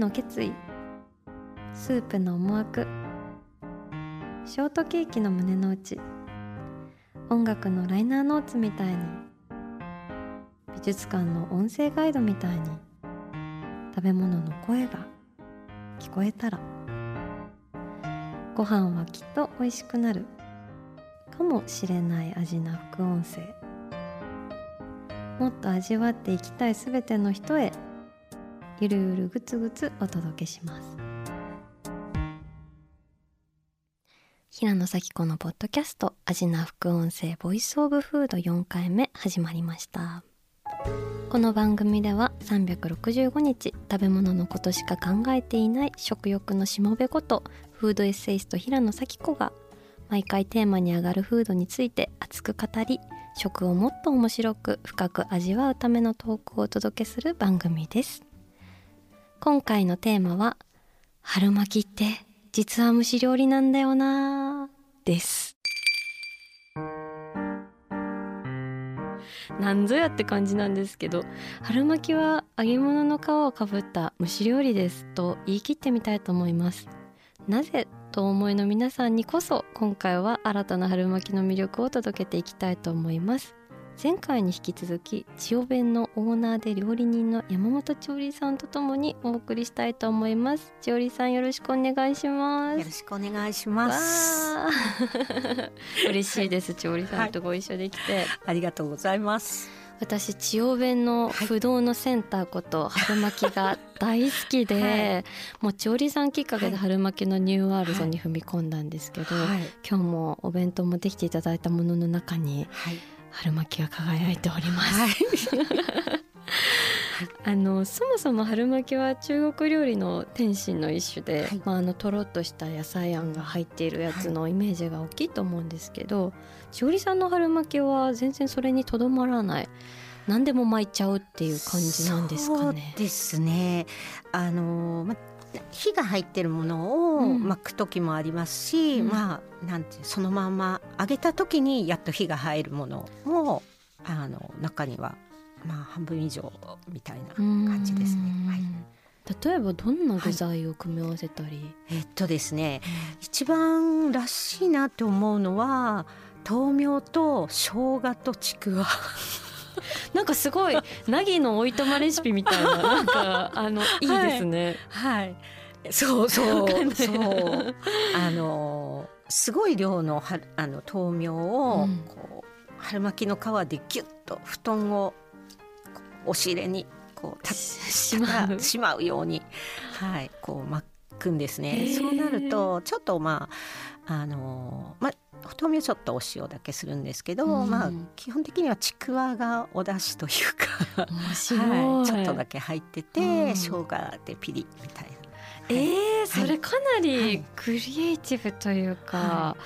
の決意。スープの思惑。ショートケーキの胸の内。音楽のライナーノーツみたいに。美術館の音声ガイドみたいに。食べ物の声が。聞こえたら。ご飯はきっと美味しくなる。かもしれない味な副音声。もっと味わっていきたいすべての人へ。ゆるゆるぐつぐつお届けします。平野咲子のポッドキャスト味な副音声ボイスオブフード4回目始まりました。この番組では365日食べ物のことしか考えていない食欲のしもべことフードエッセイスト平野咲子が毎回テーマに上がるフードについて熱く語り食をもっと面白く深く味わうためのトークをお届けする番組です。今回のテーマは春巻きって実は蒸し料理なんだよなです。なんぞやって感じなんですけど春巻きは揚げ物の皮をかぶった蒸し料理ですと言い切ってみたいと思います。なぜと思いの皆さんにこそ今回は新たな春巻きの魅力を届けていきたいと思います。前回に引き続き千代弁のオーナーで料理人の山本千織さんとともにお送りしたいと思います千織さんよろしくお願いしますよろしくお願いします。嬉しいです千織さんとご一緒できて、ありがとうございます。私千代弁の不動のセンターこと春巻きが大好きで、はいもう千織さんきっかけではい春巻きのニューワールドに踏み込んだんですけど、はい。今日もお弁当もできていただいたものの中にはい。春巻きが輝いております、はい。あのそもそも春巻きは中国料理の点心の一種で、はいまあ、あのとろっとした野菜あんが入っているやつのイメージが大きいと思うんですけど、しおりさんの春巻きは全然それにとどまらない何でも巻いちゃうっていう感じなんですかねそう。ですね。あのま火が入ってるものをうん巻く時もありますし、うんまあなんてそのまま揚げた時にやっと火が入るものもあの中にはまあ半分以上みたいな感じですね。はい。例えばどんな具材を組み合わせたり、えっとですね、一番らしいなって思うのは豆苗と生姜とちくわ。なんかすごいナギのおいとまレシピみたいななんかあのいいですね。はい。そうそわかんないうそう。あのすごい量のはあの豆苗をうんこう、春巻きの皮でギュッと布団を押し入れにこうたしまうしまうようにはいこう巻くんですね。そうなるとちょっとまああのまあ豆苗ちょっとお塩だけするんですけど、うん。まあ基本的にはちくわがお出汁というか。はい、ちょっとだけ入ってて、うん。生姜でピリみたいな。えー、それかなはりい。クリエイティブというか、は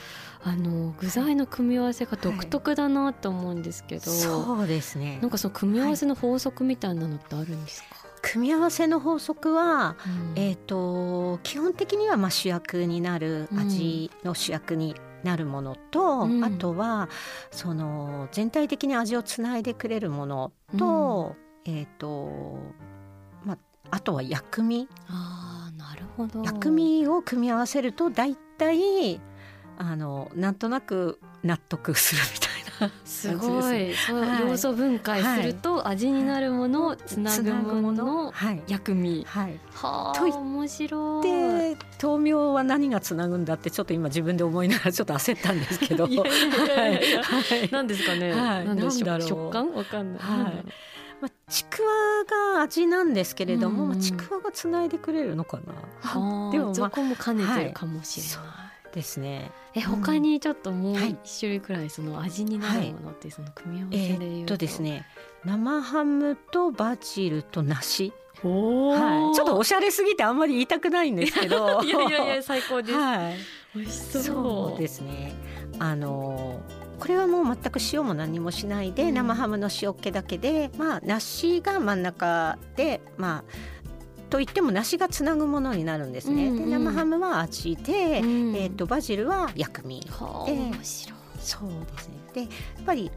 あの具材の組み合わせが独特だなと思うんですけど、そうですね。なんかその組み合わせの法則みたいなのってあるんですか、組み合わせの法則は、うん。えっ、と基本的にはまあ主役になるうん。味の主役になるものと、うん。あとはその全体的に味をつないでくれるものと、えっ、とまああとは薬味。あーなるほど。薬味を組み合わせると大体あのなんとなく納得するみたいな すごい。そう、はい。要素分解すると味になるもの、つなぐものはい、薬味。はい、はあ面白い。で豆苗は何がつなぐんだってちょっと今自分で思いながらちょっと焦ったんですけど。いやいや んですかね、はい。なんでしろう。食感？わかんない、はい。まあ、ちくわが味なんですけれども、うんまあ、ちくわがつないでくれるのかな。はあでもまあそこも兼ねてるかもしれない、ですね。え他にちょっともう一種類くらいその味になるものってその組み合わせでいうと、えー、とですね。生ハムとバジルと梨。はい、ちょっとおしゃれすぎてあんまり言いたくないんですけど。いやいやいや最高です、はい、美味しそう。そうですね。あのこれはもう全く塩も何もしないで、うん、生ハムの塩気だけでまあ梨が真ん中でまあといっても梨がつなぐものになるんですね。うんうん、で生ハムは味で、うん、えーと、バジルは薬味。でそうですね。でやっぱり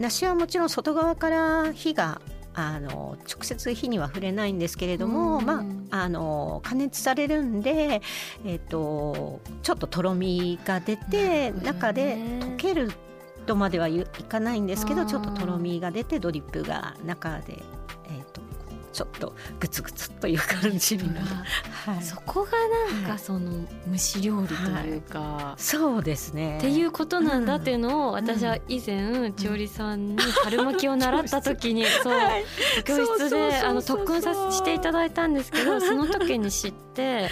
梨はもちろん外側から火があの直接火には触れないんですけれども、うん、まあ、あの加熱されるんで、えーと、ちょっととろみが出て中で溶けるとまではいかないんですけどちょっととろみが出てドリップが中で、ちょっとグツグツという感じになる、はい、そこがなんかその蒸し料理というか、はい、そうですね。っていうことなんだっていうのを私は以前千織さんに春巻きを習った時に そう。教室であの特訓させていただいたんですけどその時に知って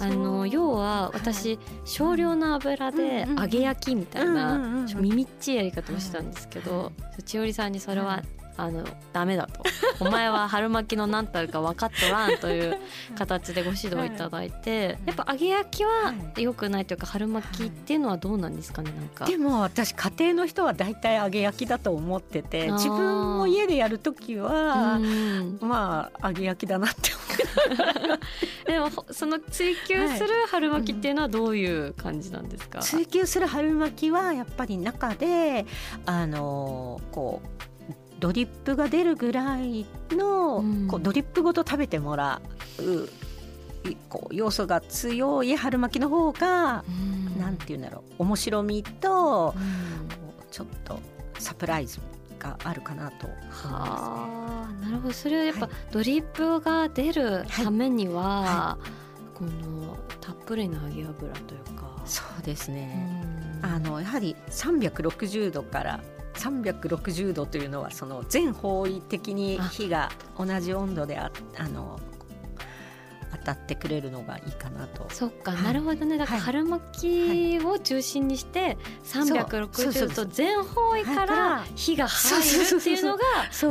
あの要は私少量の油で揚げ焼きみたいな耳っちいやり方をしたんですけど千織さんにそれはあのダメだと。お前は春巻きの何たるか分かっとらんという 形でご指導いただいて、やっぱ揚げ焼きは良くないというか春巻きっていうのはどうなんですかねなんか。でも私家庭の人は大体揚げ焼きだと思ってて自分も家でやる時はまあ揚げ焼きだなって思う。でもその追求する春巻きっていうのはどうい。う感じなんですか、追求する春巻きはやっぱり中であのこうドリップが出るぐらいの、うん、こうドリップごと食べてもらうこう要素が強い春巻きの方が、うん、なんて言うんだろう面白みと、うん、ちょっとサプライズがあるかなとはあなるほど。それはやっぱ、ドリップが出るためには、はい。はい、このたっぷりの揚げ油というか。そうですね、あのやはり360度から360度というのはその全方位的に火が同じ温度でああの当たってくれるのがいいかなと。そっか、はい、なるほどね。だから春巻きを中心にして360度全方位から火が入るっていうのが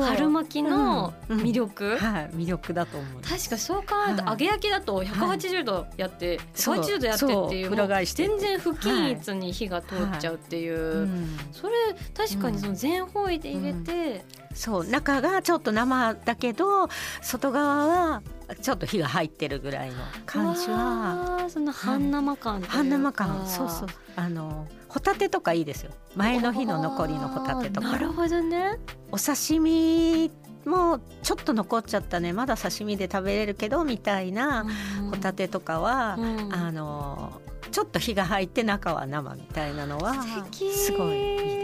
春巻きの魅力、はい、魅力だと思う確かそう考えると揚げ焼きだと180度やって180度やってっていう全然不均一に火が通っちゃうっていう、それ確かにその全方位で入れて、そう。中がちょっと生だけど外側はちょっと火が入ってるぐらいの感じは。その半生感半生感。そうそう。あのホタテとかいいですよ。前の日の残りのホタテとか。なるほどね。お刺身もちょっと残っちゃったね。まだ刺身で食べれるけどみたいなホタテとかは、うん、あのちょっと火が入って中は生みたいなのはすごいいい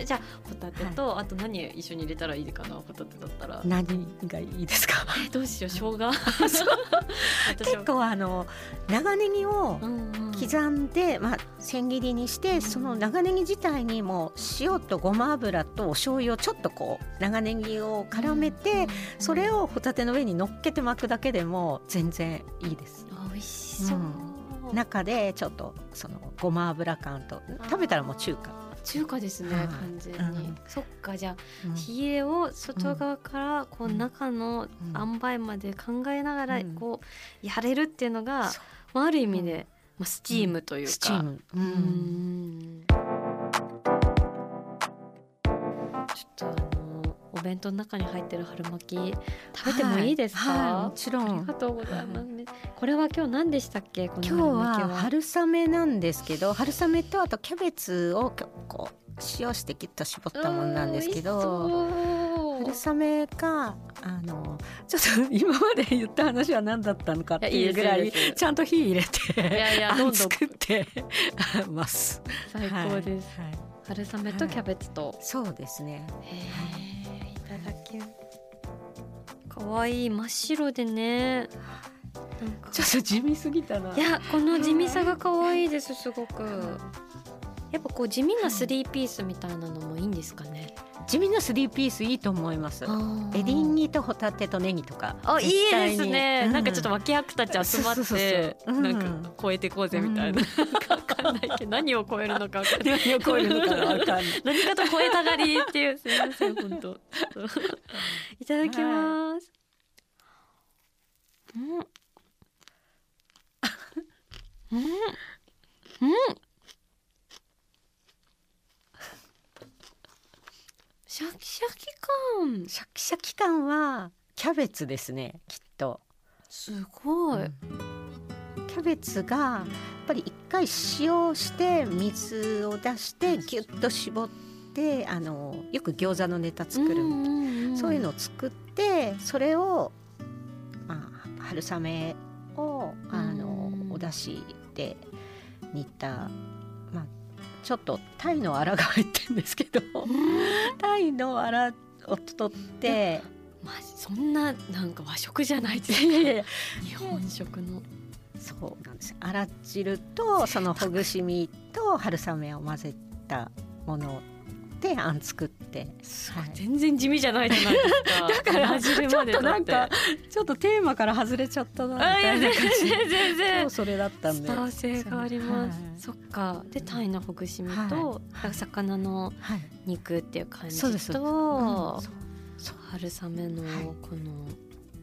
い、じゃあホタテと、はい、あと何一緒に入れたらいいかなホタテだったら何がいいですか？どうしよう生姜。結構あの長ネギを刻んで、うん。うん、まあ、千切りにして、その長ネギ自体にも塩とごま油とお醤油をちょっとこう長ネギを絡めて、うんうん、それをホタテの上に乗っけて巻くだけでも全然いいです。美味しそう、うん、中でちょっとそのごま油感と食べたらもう中華中華ですね、完全に、うん、そっかじゃあ、冷えを外側からこう中の塩梅まで考えながらこうやれるっていうのが、まあ、ある意味で、まあ、スチームというか。スチーム。うんお弁当の中に入ってる春巻き食べてもいいですか、はいはい、もちろん。ありがとうございます、これは今日何でしたっけ？今日は春雨なんですけど春雨とあとキャベツをこう塩してきっと絞ったものなんですけど春雨があのちょっと今まで言った話は何だったのかっていうぐらいちゃんと火入れていやいやどんどん作ってます。最高です、はいはい、春雨とキャベツと、はい、そうですね。いただきかわいい真っ白でね。ちょっと地味すぎたな。いやこの地味さが可愛いですすごくやっぱこう地味なスリーピースみたいなのもいいんですかね。地味なスリーピースいいと思います。エリンギとホタテとネギとか。あ、いいですね。うなんかちょっと脇役たち集まって、なんか超えてこうぜみたいな。わかんないけど、何を超えるのかわかんない。何を超えるのかわかんない。何かと超えたがりっていう、すみません、本当。いただきます。うん。うん。うん。シャキシャキ感。シャキシャキ感はキャベツですね。きっと。すごい。キャベツがやっぱり一回塩して水を出してギュッと絞ってあのよく餃子のネタ作る、そういうのを作ってそれを、まあ、春雨をあの、うんお出汁で煮た、まあ、ちょっと鯛のアラが入ってるんですけど鯛のアラを取ってまあ、そんななんか和食じゃないですいやいやいや日本食の。そうなんです。あら汁とそのほぐし身と春雨を混ぜたものであん作って。はい。全然地味じゃないじゃないですか。だから味汁までだって。ちょっとテーマから外れちゃったなみたいな全感じ。然全然。それだったんで。スター性があります。はい。そっか。で鯛のほぐし身はい。と、はい魚のはい。肉っていう感じそうですと、うん春雨のはい。この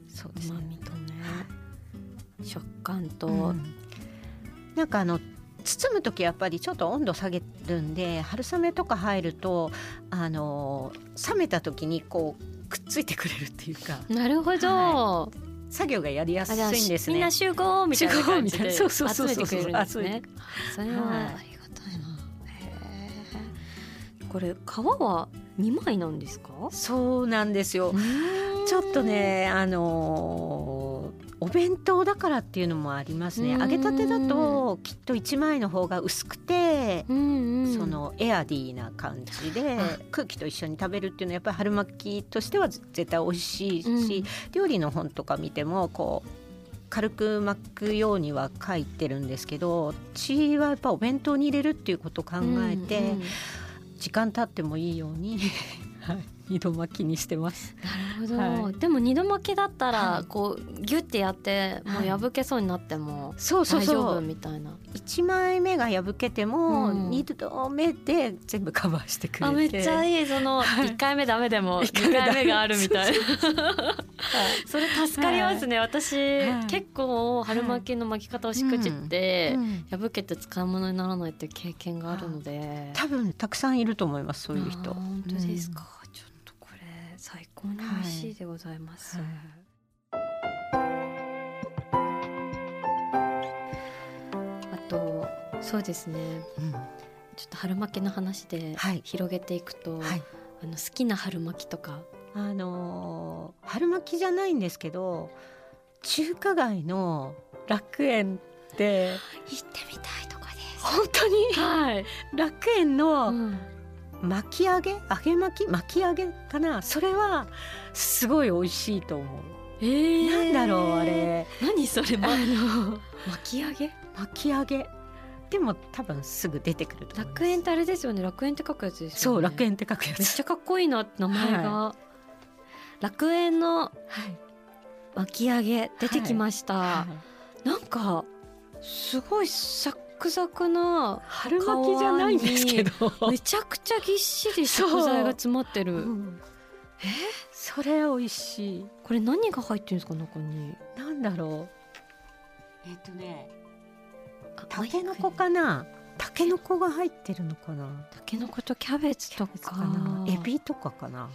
そうですね。旨味とね、食感と、うん。なんかあの包む時やっぱりちょっと温度下げるんで春雨とか入るとあの冷めた時にこうくっついてくれるっていうかなるほど。は作業がやりやすいんですね。みんな集合みたいな感じで集合みたいなそうそうそうそう集めてくれるんですね。それははいありがたいな。これ皮は二枚なんですか？そうなんですよ。ちょっとねあのーお弁当だからっていうのもありますね。うん。揚げたてだときっと一枚の方が薄くて。うんうん、そのエアディーな感じであ。空気と一緒に食べるっていうのはやっぱり春巻きとしては絶対美味しいし、うん。料理の本とか見てもこう軽く巻くようには書いてるんですけどうちはやっぱお弁当に入れるっていうことを考えて、うんうん。時間経ってもいいように、はい、二度巻きにしてます。なるほど、はでも二度巻きだったら、はい。こうギュッてやってもうはい破けそうになってもそうそう大丈夫みたいな。1枚目が破けてもうん。2度目で全部カバーしてくれて。あめっちゃいい。そのはい。一回目ダメでも二一回目があるみたいな。それ助かりますね。私、はい。結構春巻きの巻き方をしくじって、うん。破けて使い物にならないっていう経験があるので。多分たくさんいると思いますそういう人。本当ですか、美味しいでございます、はい。あとそうですね。うん。ちょっと春巻きの話ではい。広げていくと、はい。あの好きな春巻きとか。あのー春巻きじゃないんですけど中華街の楽園って行ってみたいとかです。本当に？はい、楽園のうん巻き揚げ？揚げ巻き？巻き揚げかな？それはすごい美味しいと思う、えー。なんだろうあれ。何それ、ま、あの 巻き上げ？巻き揚げ。でも多分すぐ出てくる楽園ってあれですよね。楽園って書くやつですよね。そう楽園って書くやつ。めっちゃかっこいいな名前が、楽園のはい。巻き上げ出てきました、はい。なんかすごいサックサクな春巻きじゃないんですけど。めちゃくちゃぎっしり食材が詰まってる、うん。それ美味しい。これ何が入ってるんですか中に？なんだろう。えっ、とねあたけのこかな？たけのこが入ってるのかな？たけのことキャベツとか。かな？エビとかかな？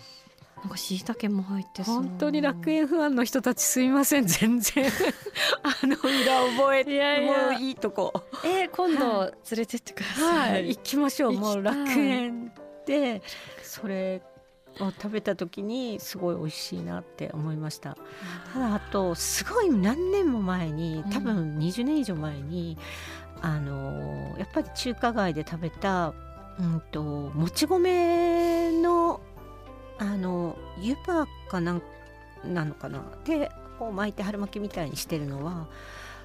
なんかしいたけも入って本当に楽園不安の人たちすいません。全然。あの裏覚えいやいや。もういいとこ。えー、今度連れてってください、はい。行きましょう。もう楽園でそれを食べた時にすごい美味しいなって思いました。ただあとすごい何年も前に多分20年以上前に、あのやっぱり中華街で食べた、うん、ともち米のあの湯葉かなんなのかな？でこう巻いて春巻きみたいにしてるのは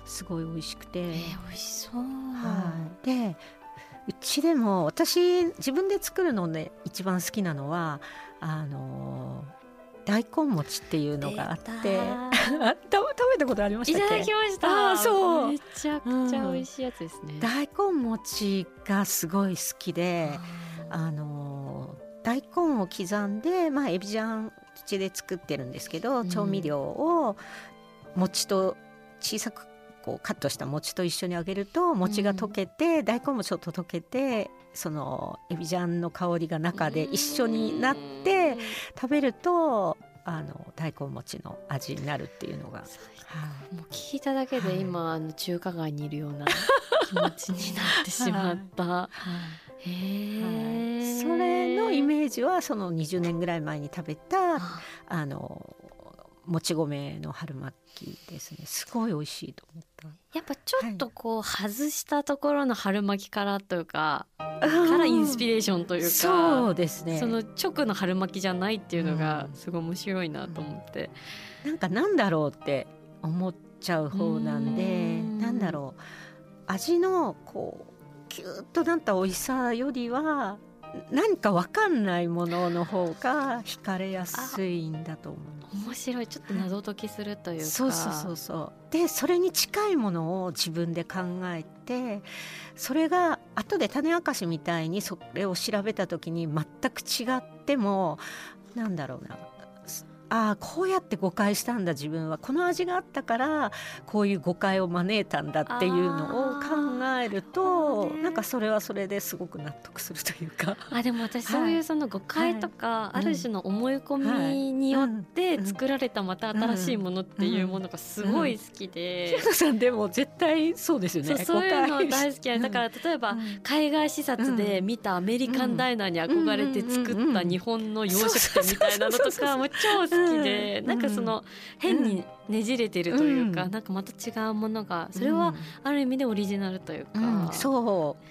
すごい美味しくて、えー、美味しそう、はい、でうちでも私自分で作るので一番好きなのはあの大根餅っていうのがあって。食べたことありましたいただきました。あそう。めちゃくちゃ美味しいやつですね、うん、大根餅がすごい好きであの大根を刻んでまあエビジャン土で作ってるんですけど、調味料を餅と小さくこうカットした餅と一緒に揚げると餅が溶けて、うん、大根もちょっと溶けてそのエビジャンの香りが中で一緒になって食べるとあの大根餅の味になるっていうのが、はい、もう聞いただけで今、はい、あの中華街にいるような 気持ちになってしまった。はい、へえ、それのイメージはその20年ぐらい前に食べたあ。のもち米の春巻きですね。すごい美味しいと思った。やっぱちょっとこう、外したところの春巻きからというかからインスピレーションというかそうですね。その直の春巻きじゃないっていうのがすごい面白いなと思って、うん、なんかなんだろうって思っちゃう方なんでん。なんだろう。味のこうキュッとなった美味しさよりは何か分かんないものの方が惹かれやすいんだと思う面白い。ちょっと謎解きするというか、そうそうそうそう。でそれに近いものを自分で考えてそれが後で種明かしみたいにそれを調べた時に全く違ってもなんだろうなああこうやって誤解したんだ自分は。この味があったからこういう誤解を招いたんだっていうのを考えると、ね、なんかそれはそれですごく納得するというか。あでも私そういうその誤解とか、ある種の思い込みによって作られたまた新しいものっていうものがすごい好きで、うん。うん、さんでも絶対そうですよね。そういうの大好きだから例えば海外視察で見たアメリカンダイナーに憧れて作った日本の洋食店みたいなのとかも超好ききで、うん、なんかその変にねじれてるというか、うん、なんかまた違うものがそれはある意味でオリジナルというか、うん、そう。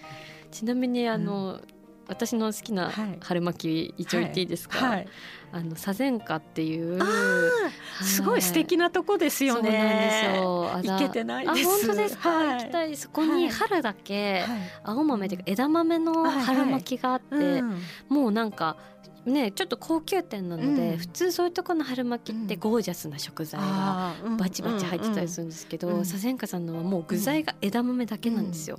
ちなみにあの、私の好きな春巻き一応言っていいですか、はい。はい、あの左前花っていうすごい素敵なとこですよね。そうなんですよ。行けてないです。あ本当ですか？はい、行きたい。そこに春だけ青豆というか枝豆の春巻きがあって、もうなんかねちょっと高級店なので、うん、普通そういうとこの春巻きってゴージャスな食材がバチバチ入ってたりするんですけど、うん、左遷さん。のはもう具材が枝豆だけなんですよ。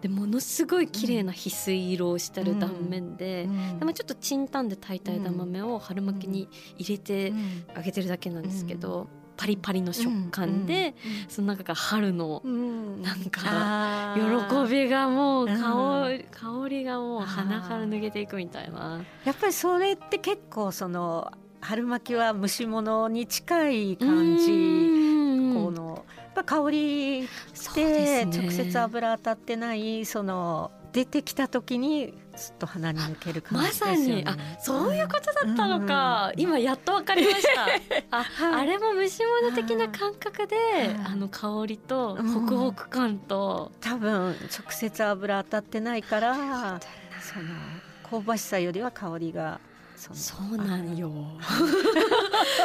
でものすごい綺麗な翡翠色をしてる断面で、でもちょっとチンタンで炊いた枝豆を春巻きに入れてあげてるだけなんですけど。パリパリの食感で、その中から春のなんか喜びがもう香り,、香りがもう鼻から抜けていくみたいな。やっぱりそれって結構その春巻きは蒸し物に近い感じ。このやっぱ香りして直接油当たってないその出てきた時にずっと鼻に抜ける感じですよね。まさに。あそういうことだったのか、うん、今やっとわかりました。あ、はい、あれも蒸し物的な感覚で、あの香りとホクホク感と、うん、多分直接油当たってないからその香ばしさよりは香りがそうなんよ。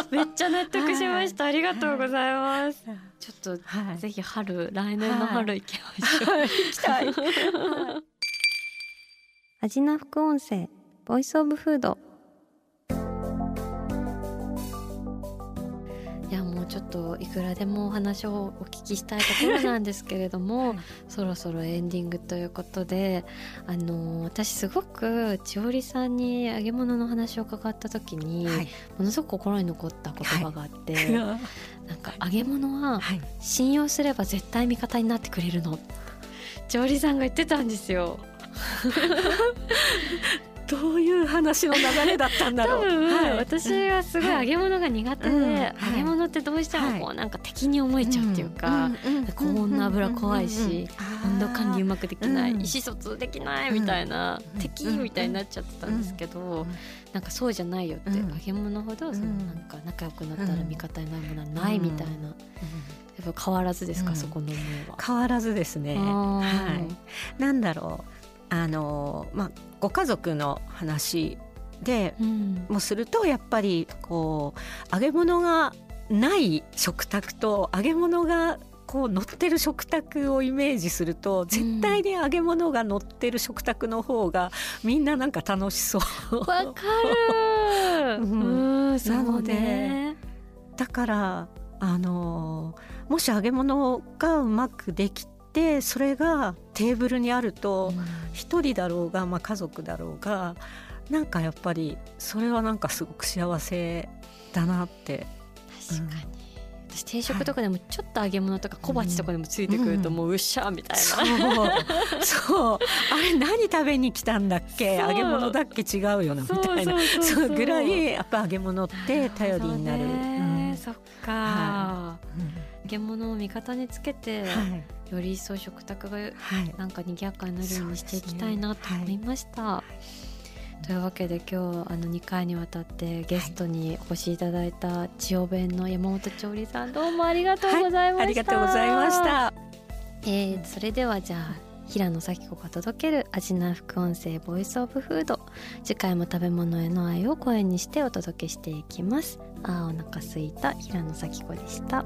めっちゃ納得しました、はい、ありがとうございます、はい、ちょっと、はい、ぜひ春来年の春行きましょう、行きたい アジナ副音声ボイスオブフード。いやもうちょっといくらでもお話をお聞きしたいところなんですけれども、はい、そろそろエンディングということであの私すごく千織さんに揚げ物の話を伺った時に、はい、ものすごく心に残った言葉があって、はい、なんか揚げ物は信用すれば絶対味方になってくれるの。千織さんが言ってたんですよ。どういう話の流れだったんだろう。多分、はい、私はすごい揚げ物が苦手で、うん、揚げ物ってどうしてもこうなんか敵に思えちゃうっていうか、高温の油怖いし、温度管理うまくできない、意思疎通できないみたいな、敵みたいになっちゃってたんですけど、なんかそうじゃないよって、揚げ物ほどそのなんか仲良くなったら味方になるものはないみたいな。やっぱ変わらずですか、そこの思いは。変わらずですね。はい。なんだろう。あのまあ、ご家族の話で、うん、もするとやっぱりこう揚げ物がない食卓と揚げ物がこう乗ってる食卓をイメージすると絶対に揚げ物が乗ってる食卓の方がみんななんか楽しそう。わかる、うん、なのでだからあのもし揚げ物がうまくできてそれがテーブルにあると一、人だろうが、まあ、家族だろうがなんかやっぱりそれはなんかすごく幸せだなって。確かに、うん、私定食とかでもちょっと揚げ物とか小鉢とかでもついてくるともううっしゃみたいな、うん、そう。あれ何食べに来たんだっけ？揚げ物だっけ？違うよなみたいな。そうぐらいやっぱ揚げ物って頼りになる。うん、そっか、はい、揚げ物を味方につけて、はい、より一層食卓がなんか賑やかになるようにしていきたいなと思いました。はい。というわけで今日あの2回にわたってゲストにお越しいただいた千代弁の山本調理さんどうもありがとうございました、はい、ありがとうございました、えー、それではじゃあ平野咲子が届ける味な副音声ボイスオブフード。次回も食べ物への愛を声にしてお届けしていきます。あお腹すいた平野咲子でした